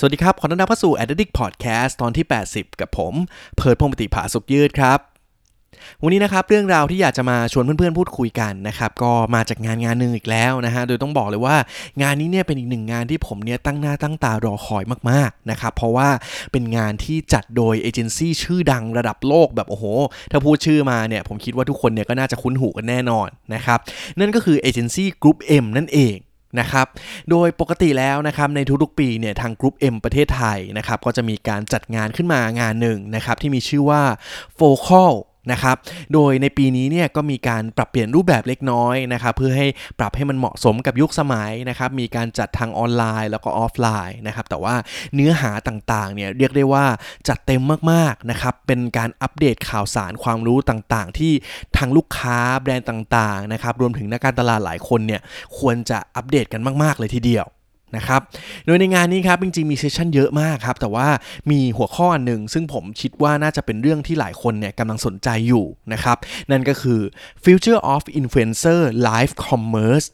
สวัสดีครับ ขอต้อนรับเข้าสู่ Addict Podcast ตอนที่ 80 กับผม เพิร์ดพงปติผาสุกยืดครับ วันนี้นะครับ เรื่องราวที่อยากจะมาชวนเพื่อนๆพูดคุยกันนะครับ ก็มาจากงานงานหนึ่งอีกแล้วนะฮะ โดยต้องบอกเลยว่างานนี้เนี่ยเป็นอีกหนึ่งงานที่ผมเนี่ยตั้งหน้าตั้งตารอคอยมากๆนะครับ เพราะว่าเป็นงานที่จัดโดยเอเจนซี่ชื่อดังระดับโลกแบบโอ้โห ถ้าพูดชื่อมาเนี่ยผมคิดว่าทุกคนเนี่ยก็น่าจะคุ้นหูกันแน่นอนนะครับ นั่นก็คือเอเจนซี่กรุ๊ป M นั่นเอง นะครับ โดยปกติแล้วนะครับในทุกๆปีเนี่ยทางกรุ๊ป M ประเทศไทยนะครับก็จะมีการจัดงานขึ้นมางานหนึ่งนะครับที่มีชื่อว่า Focal นะครับ โดยในปีนี้เนี่ยก็มีการปรับเปลี่ยนรูปแบบเล็กน้อยนะครับเพื่อให้ปรับให้มันเหมาะสมกับยุคสมัยนะครับมีการจัดทางออนไลน์แล้วก็ออฟไลน์นะครับแต่ว่าเนื้อหาต่างๆเนี่ยเรียกได้ว่าจัดเต็มมากๆนะครับเป็นการอัปเดตข่าวสารความรู้ต่างๆ ที่ทางลูกค้าแบรนด์ต่างๆนะครับรวมถึงนักการตลาดหลายคนเนี่ยควรจะอัปเดตกันมาก ๆ เลยทีเดียว นะครับ โดยในงานนี้ครับจริงๆมี session เยอะมากครับ แต่ว่ามีหัวข้ออันหนึ่งซึ่งผมคิดว่าน่าจะเป็นเรื่องที่หลายคนเนี่ยกำลังสนใจอยู่นะครับ นั่นก็คือ Future of Influencer Live Commerce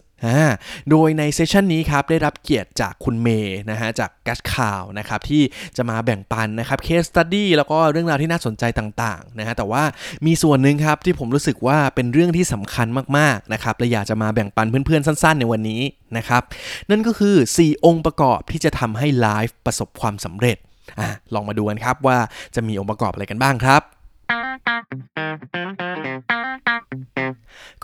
โดยใน session นี้ครับได้รับเกียรติจากคุณเมย์นะฮะจากกัสข่าวนะครับที่จะมาแบ่งปันนะครับ case study แล้วก็เรื่องราวที่น่าสนใจต่างๆนะฮะแต่ว่ามีส่วนหนึ่งครับที่ผมรู้สึกว่าเป็นเรื่องที่สำคัญมากๆนะครับและอยากจะมาแบ่งปันเพื่อนๆ สั้นๆ ในวันนี้นะครับนั่นก็คือ 4 องค์ประกอบที่จะทำให้ไลฟ์ประสบความสำเร็จอะลองมาดูกันครับว่าจะมีองค์ประกอบอะไรกันบ้างครับ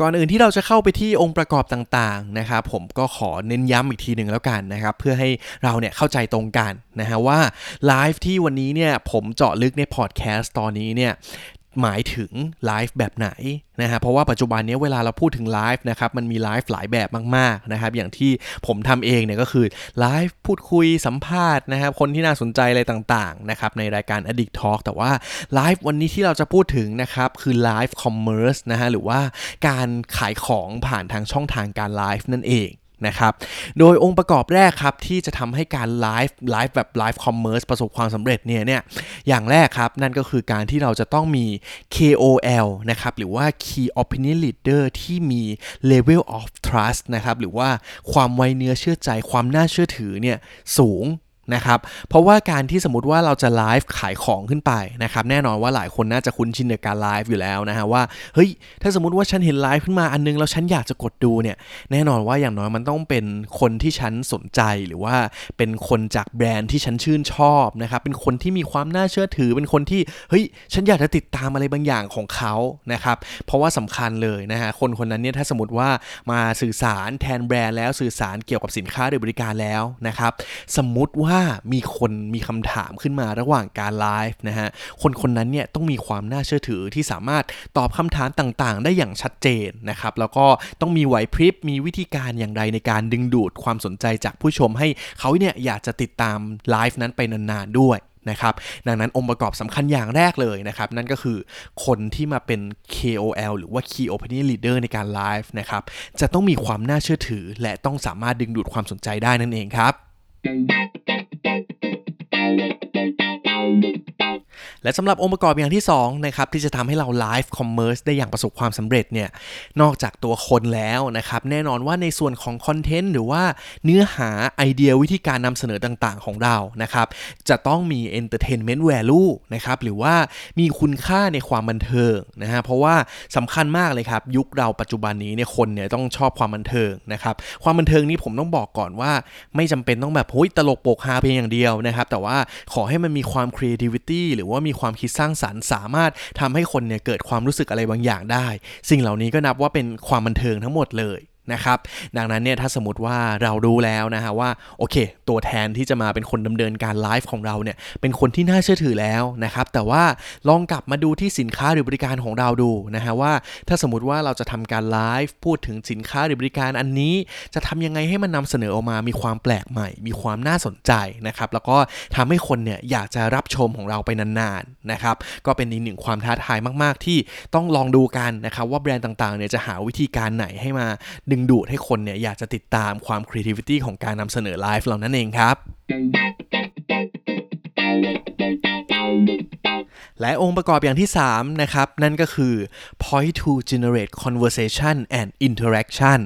ก่อนอื่นที่เราจะเข้าไปที่องค์ประกอบต่างๆนะครับผมก็ขอเน้นย้ำอีกทีหนึ่งแล้วกันนะครับเพื่อให้เราเนี่ยเข้าใจตรงกันนะฮะว่าไลฟ์ที่วันนี้เนี่ยผมเจาะลึกในพอดแคสต์ตอนนี้เนี่ย หมายถึงไลฟ์แบบไหนนะฮะเพราะว่าปัจจุบันนี้เวลาเราพูดถึงไลฟ์นะครับมันมีไลฟ์หลายแบบมากๆนะครับอย่างที่ผมทำเองเนี่ยก็คือไลฟ์พูดคุยสัมภาษณ์นะครับคนที่น่าสนใจอะไรต่างๆนะครับในรายการ Addict Talk แต่ว่าไลฟ์วันนี้ที่เราจะพูดถึงนะครับคือ live commerce นะฮะหรือว่าการขายของผ่านทางช่องทางการไลฟ์นั่นเอง นะครับ โดยองค์ประกอบแรกครับที่จะทำให้การไลฟ์ไลฟ์แบบ live commerce ประสบความสำเร็จเนี่ยเนี่ยอย่างแรกครับนั่นก็คือการที่เราจะต้องมี KOL นะครับหรือว่า Key Opinion Leader ที่มี Level of Trust นะครับหรือว่าความไว้เนื้อเชื่อใจความน่าเชื่อถือเนี่ยสูง นะครับ เพราะว่าการที่สมมติว่าเราจะไลฟ์ขายของขึ้นไปนะครับ แน่นอนว่าหลายคนน่าจะคุ้นชินในการไลฟ์อยู่แล้วนะฮะว่าเฮ้ยถ้าสมมติว่าฉันเห็นไลฟ์ขึ้นมาอันนึงแล้วฉันอยากจะกดดูเนี่ยแน่นอนว่าอย่างน้อยมันต้องเป็นคนที่ฉันสนใจหรือว่าเป็นคนจากแบรนด์ที่ฉันชื่นชอบนะครับเป็นคนที่มีความน่าเชื่อถือ เป็นคนที่เฮ้ยฉันอยากจะติดตามอะไรบางอย่างของเขานะครับเพราะว่าสำคัญเลยนะฮะคนคนนั้นเนี่ยถ้าสมมติว่ามาสื่อสารแทนแบรนด์แล้วสื่อสารเกี่ยวกับสินค้าหรือบริการแล้วนะครับสมมติว่าามีคนมีคำถามขึ้นมาระหว่างการไลฟ์นะฮะ คนคนนั้นเนี่ยต้องมีความน่าเชื่อถือที่สามารถตอบคำถามต่างๆ ได้อย่างชัดเจนนะครับ แล้วก็ต้องมีไหวพริบ มีวิธีการอย่างไรในการดึงดูดความสนใจจากผู้ชมให้เขาเนี่ยอยากจะติดตามไลฟ์นั้นไปนานๆด้วยนะครับดังนั้นองค์ประกอบสำคัญอย่างแรกเลยนะครับ นั่นก็คือคนที่มาเป็น KOL หรือว่า Key Opinion Leader ในการไลฟ์นะครับจะต้องมีความน่าเชื่อถือ และต้องสามารถดึงดูดความสนใจได้นั่นเองครับ thank you และสำหรับองค์ประกอบอย่างที่2นะครับที่จะทำให้เรา live commerce ได้อย่างประสบความสำเร็จเนี่ยนอกจากตัวคนแล้วนะครับแน่นอนว่าในส่วนของคอนเทนต์หรือว่าเนื้อหาไอเดียวิธีการนำเสนอต่างๆ ของเรานะครับจะต้องมี Entertainment Value นะครับหรือว่ามีคุณค่าในความบันเทิงนะฮะเพราะว่าสำคัญมากเลยครับยุคเราปัจจุบันนี้เนี่ยคนเนี่ยต้องชอบความบันเทิงนะครับความบันเทิงนี้ผมต้องบอกก่อนว่า ไม่จำเป็นต้องแบบโฮ้ยตลกโปกฮาเพียงอย่างเดียวนะครับแต่ว่าขอให้มันมีความ creativity หรือว่ามีีความคิดสร้างสารรค์ สามารถทำให้คนเนี่ยเกิดความรู้สึกอะไรบางอย่างได้ สิ่งเหล่านี้ก็นับว่าเป็นความบันเทิงทั้งหมดเลย นะครับดังนั้นเนี่ยถ้าสมมติว่าเรารู้แล้วนะฮะว่าโอเค ตัวแทนที่จะมาเป็นคนดำเนินการไลฟ์ของเราเนี่ยเป็นคนที่น่าเชื่อถือแล้วนะครับแต่ว่าลองกลับมาดูที่สินค้าหรือบริการของเราดูนะฮะว่าถ้าสมมติว่าเราจะทำการไลฟ์พูดถึงสินค้าหรือบริการอันนี้ จะทำยังไงให้มันนำเสนอออกมามีความแปลกใหม่ มีความน่าสนใจนะครับแล้วก็ทำให้คนเนี่ยอยากจะรับชมของเราไปนานๆนะครับก็เป็นอีกหนึ่งความท้าทายมาก ๆ ที่ต้องลองดูกันนะครับว่าแบรนด์ต่างๆเนี่ยจะหาวิธีการไหนให้มาดึงดูดให้คนเนี่ยอยากจะติดตามความ creativity ของการนำเสนอไลฟ์เหล่านั้นเองครับและองค์ประกอบอย่างที่ 3 นะครับ นั่นก็คือ point to generate conversation and interaction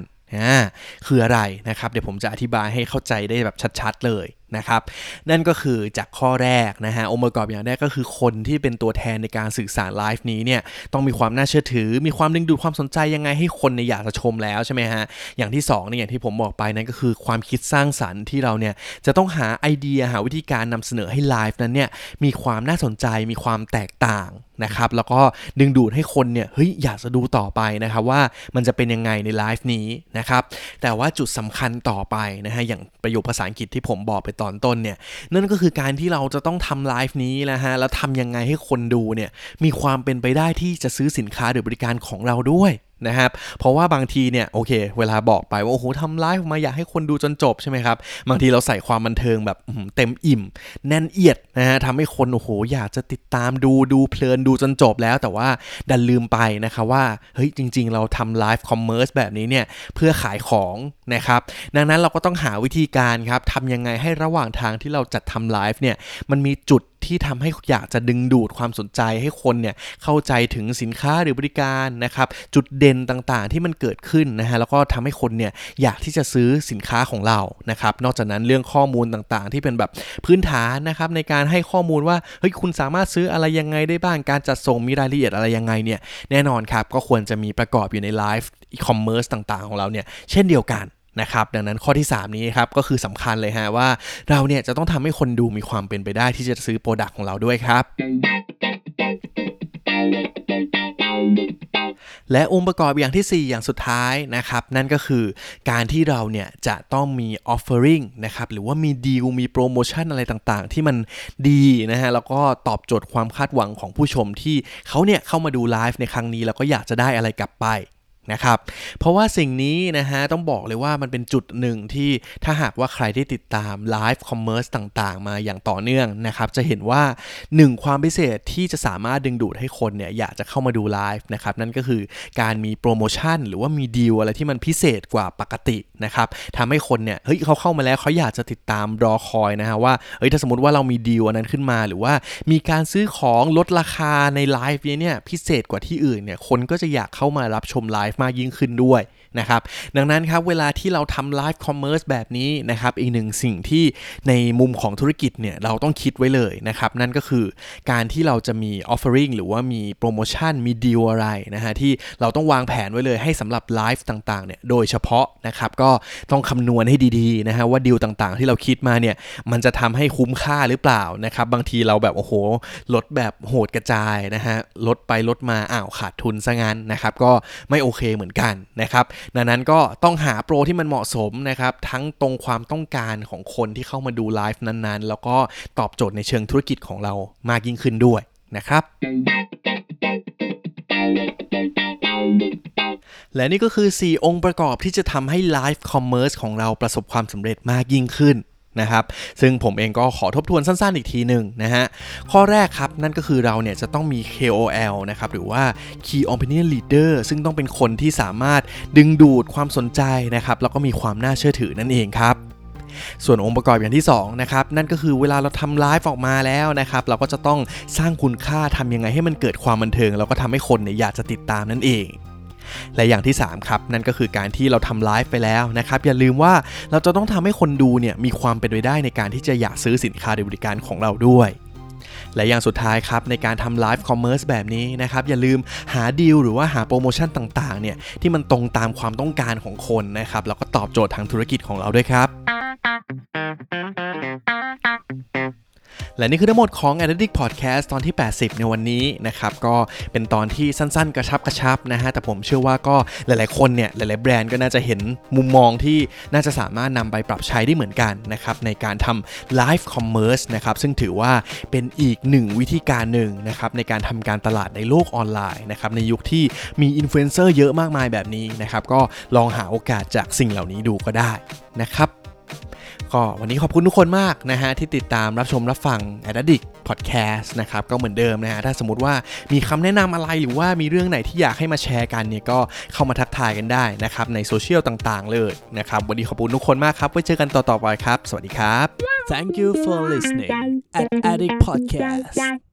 คืออะไรนะครับ เดี๋ยวผมจะอธิบายให้เข้าใจได้แบบชัด ๆ เลย นะครับ นั่นก็คือจากข้อแรกนะฮะองค์ประกอบอย่างแรกก็คือคนที่เป็นตัวแทนในการสื่อสารไลฟ์นี้เนี่ยต้องมีความน่าเชื่อถือ มีความดึงดูดความสนใจยังไงให้คนในอยากจะชมแล้วใช่ไหมฮะอย่างที่2เนี่ยอย่างที่ผมบอกไปนั่นก็คือความคิดสร้างสรรค์ที่เราเนี่ยจะต้องหาไอเดียหาวิธีการนำเสนอให้ไลฟ์นั้นเนี่ยมีความน่าสนใจมีความแตกต่างนะครับแล้วก็ดึงดูดให้คนเนี่ยเฮ้ยอยากจะดูต่อไปนะครับว่ามันจะเป็นยังไงในไลฟ์นี้นะครับแต่ว่าจุดสำคัญต่อไปนะฮะอย่างประโยคภาษาอังกฤษที่ผมบอกไปตอนต้นเนี่ย นั่นก็คือการที่เราจะต้องทำไลฟ์นี้นะฮะ แล้วทำยังไงให้คนดูเนี่ย มีความเป็นไปได้ที่จะซื้อสินค้าหรือบริการของเราด้วย นะครับ เพราะว่าบางทีเนี่ยโอเค เวลาบอกไปว่าโอ้โหทำไลฟ์มาอยากให้คนดูจนจบใช่ไหมครับ บางทีเราใส่ความบันเทิงแบบเต็มอิ่ม แน่นเอียดนะฮะทำให้คนโอ้โหอยากจะติดตามดูดูเพลินดูจนจบแล้ว แต่ว่าดันลืมไปนะครับว่าเฮ้ยจริง ๆ เราทำ live commerce แบบนี้เนี่ยเพื่อขายของนะครับ ดังนั้นเราก็ต้องหาวิธีการครับทำยังไงให้ระหว่างทางที่เราจัดทำไลฟ์เนี่ยมันมีจุด ที่ทำให้อยากจะดึงดูดความสนใจให้คนเนี่ยเข้าใจถึงสินค้าหรือบริการนะครับจุดเด่นต่างๆ ที่มันเกิดขึ้นนะฮะแล้วก็ทำให้คนเนี่ยอยากที่จะซื้อสินค้าของเรานะครับนอกจากนั้นเรื่องข้อมูลต่างๆ ที่เป็นแบบพื้นฐานนะครับในการให้ข้อมูลว่าเฮ้ยคุณสามารถซื้ออะไรยังไงได้บ้างการจัดส่งมีรายละเอียดอะไรยังไงเนี่ยแน่นอนครับก็ควรจะมีประกอบอยู่ในไลฟ์อีคอมเมิร์ซต่างๆ ของเราเนี่ยเช่นเดียวกัน นะครับดังนั้นข้อที่ 3 นี้ครับก็คือสำคัญเลยฮะว่าเราเนี่ยจะต้องทำให้คนดูมีความเป็นไปได้ที่จะซื้อ product ของเราด้วยครับและองค์ประกอบอย่างที่ 4 อย่างสุดท้ายนะครับ นั่นก็คือการที่เราเนี่ยจะต้องมี offering นะครับ หรือว่ามีดีลมีโปรโมชั่นอะไรต่างๆ ที่มันดีนะฮะ แล้วก็ตอบโจทย์ความคาดหวังของผู้ชมที่เขาเนี่ยเข้ามาดูไลฟ์ในครั้งนี้ แล้วก็อยากจะได้อะไรกลับไป นะครับ เพราะว่าสิ่งนี้นะฮะต้องบอกเลยว่ามันเป็นจุดหนึ่งที่ถ้าหากว่าใครได้ติดตาม Live Commerce ต่างๆ มาอย่างต่อเนื่องนะครับ จะเห็นว่า 1 ความพิเศษที่จะสามารถดึงดูดให้คนเนี่ยอยากจะเข้ามาดูไลฟ์นะครับนั่นก็คือการมีโปรโมชั่นหรือว่ามีดีลอะไรที่มันพิเศษกว่าปกตินะครับทำให้คนเนี่ยเฮ้ยเขาเข้ามาแล้วเขาอยากจะติดตามรอคอยนะฮะว่าเฮ้ยถ้าสมมติว่าเรามีดีลอันนั้นขึ้นมา หรือว่ามีการซื้อของลดราคาในไลฟ์เนี่ยพิเศษกว่าที่อื่นเนี่ยคนก็จะอยากเข้ามารับชมไลฟ์มากยิ่งขึ้นด้วย นะครับ ดังนั้นครับเวลาที่เราทำ Live Commerce แบบนี้นะครับ อีกหนึ่งสิ่งที่ในมุมของธุรกิจเนี่ยเราต้องคิดไว้เลยนะครับ นั่นก็คือการที่เราจะมี offering หรือว่ามีโปรโมชั่นมีดีลอะไรนะฮะที่เราต้องวางแผนไว้เลยให้สำหรับไลฟ์ต่างๆเนี่ยโดยเฉพาะนะครับก็ต้องคำนวณให้ดีๆนะฮะว่าดีลต่างๆ ที่เราคิดมาเนี่ยมันจะทำให้คุ้มค่าหรือเปล่านะครับบางทีเราแบบโอ้โหลดแบบโหดกระจายนะฮะลดไปลดมาอ้าวขาดทุนซะงั้นนะครับก็ไม่โอเคเหมือนกันนะครับดังนั้นก็ต้องหาโปรที่มันเหมาะสมนะครับ ทั้งตรงความต้องการของคนที่เข้ามาดูไลฟ์นั้นๆ แล้วก็ตอบโจทย์ในเชิงธุรกิจของเรามากยิ่งขึ้นด้วยนะครับและนี่ก็คือ 4 องค์ประกอบที่จะทำให้ไลฟ์คอมเมอร์สของเราประสบความสำเร็จมากยิ่งขึ้น นะครับซึ่งผมเองก็ขอทบทวนสั้นๆอีกทีหนึ่งนะฮะข้อแรกครับนั่นก็คือเราเนี่ยจะต้องมี KOL นะครับหรือว่า Key Opinion Leader ซึ่งต้องเป็นคนที่สามารถดึงดูดความสนใจนะครับแล้วก็มีความน่าเชื่อถือนั่นเองครับส่วนองค์ประกอบอย่างที่2นะครับนั่นก็คือเวลาเราทำไลฟ์ออกมาแล้วนะครับเราก็จะต้องสร้างคุณค่าทำยังไงให้มันเกิดความบันเทิง แล้วก็ทำให้คนเนี่ยอยากจะติดตามนั่นเอง และอย่างที่ 3 ครับ นั่นก็คือการที่เราทำไลฟ์ไปแล้วนะครับ อย่าลืมว่าเราจะต้องทำให้คนดูเนี่ยมีความเป็นไปได้ในการที่จะอยากซื้อสินค้าหรือบริการของเราด้วยและอย่างสุดท้ายครับ ในการทำไลฟ์คอมเมอร์สแบบนี้นะครับ อย่าลืมหาดีลหรือว่าหาโปรโมชั่นต่างๆเนี่ยที่มันตรงตามความต้องการของคนนะครับ แล้วก็ตอบโจทย์ทางธุรกิจของเราด้วยครับ และนี่คือทั้งหมดของ Addict Podcast ตอนที่ 80 ในวันนี้นะครับ ก็เป็นตอนที่สั้นๆ กระชับกระชับนะฮะ แต่ผมเชื่อว่าก็หลายๆ คนเนี่ย หลายๆ แบรนด์ก็น่าจะเห็นมุมมองที่น่าจะสามารถนำไปปรับใช้ได้เหมือนกันนะครับ ในการทำ Live Commerce นะครับ ซึ่งถือว่าเป็นอีกหนึ่งวิธีการหนึ่งนะครับ ในการทำการตลาดในโลกออนไลน์นะครับ ในยุคที่มีอินฟลูเอนเซอร์เยอะมากมายแบบนี้นะครับ ก็ลองหาโอกาสจากสิ่งเหล่านี้ดูก็ได้นะครับ ก็วันนี้ขอบคุณทุกคนมากนะฮะที่ติดตามรับชมรับฟัง a d d i c t Podcast นะครับก็เหมือนเดิมนะฮะถ้าสมมติว่ามีคำแนะนำอะไรหรือว่ามีเรื่องไหนที่อยากให้มาแชร์กันเนี่ยก็เข้ามาทักทายกันได้นะครับในโซเชียลต่างๆ เลยนะครับวันนี้ขอบคุณทุกคนมากครับไว้เจอกันต่อๆไปครับ สวัสดีครับ Thank you for listening at Addict Podcast.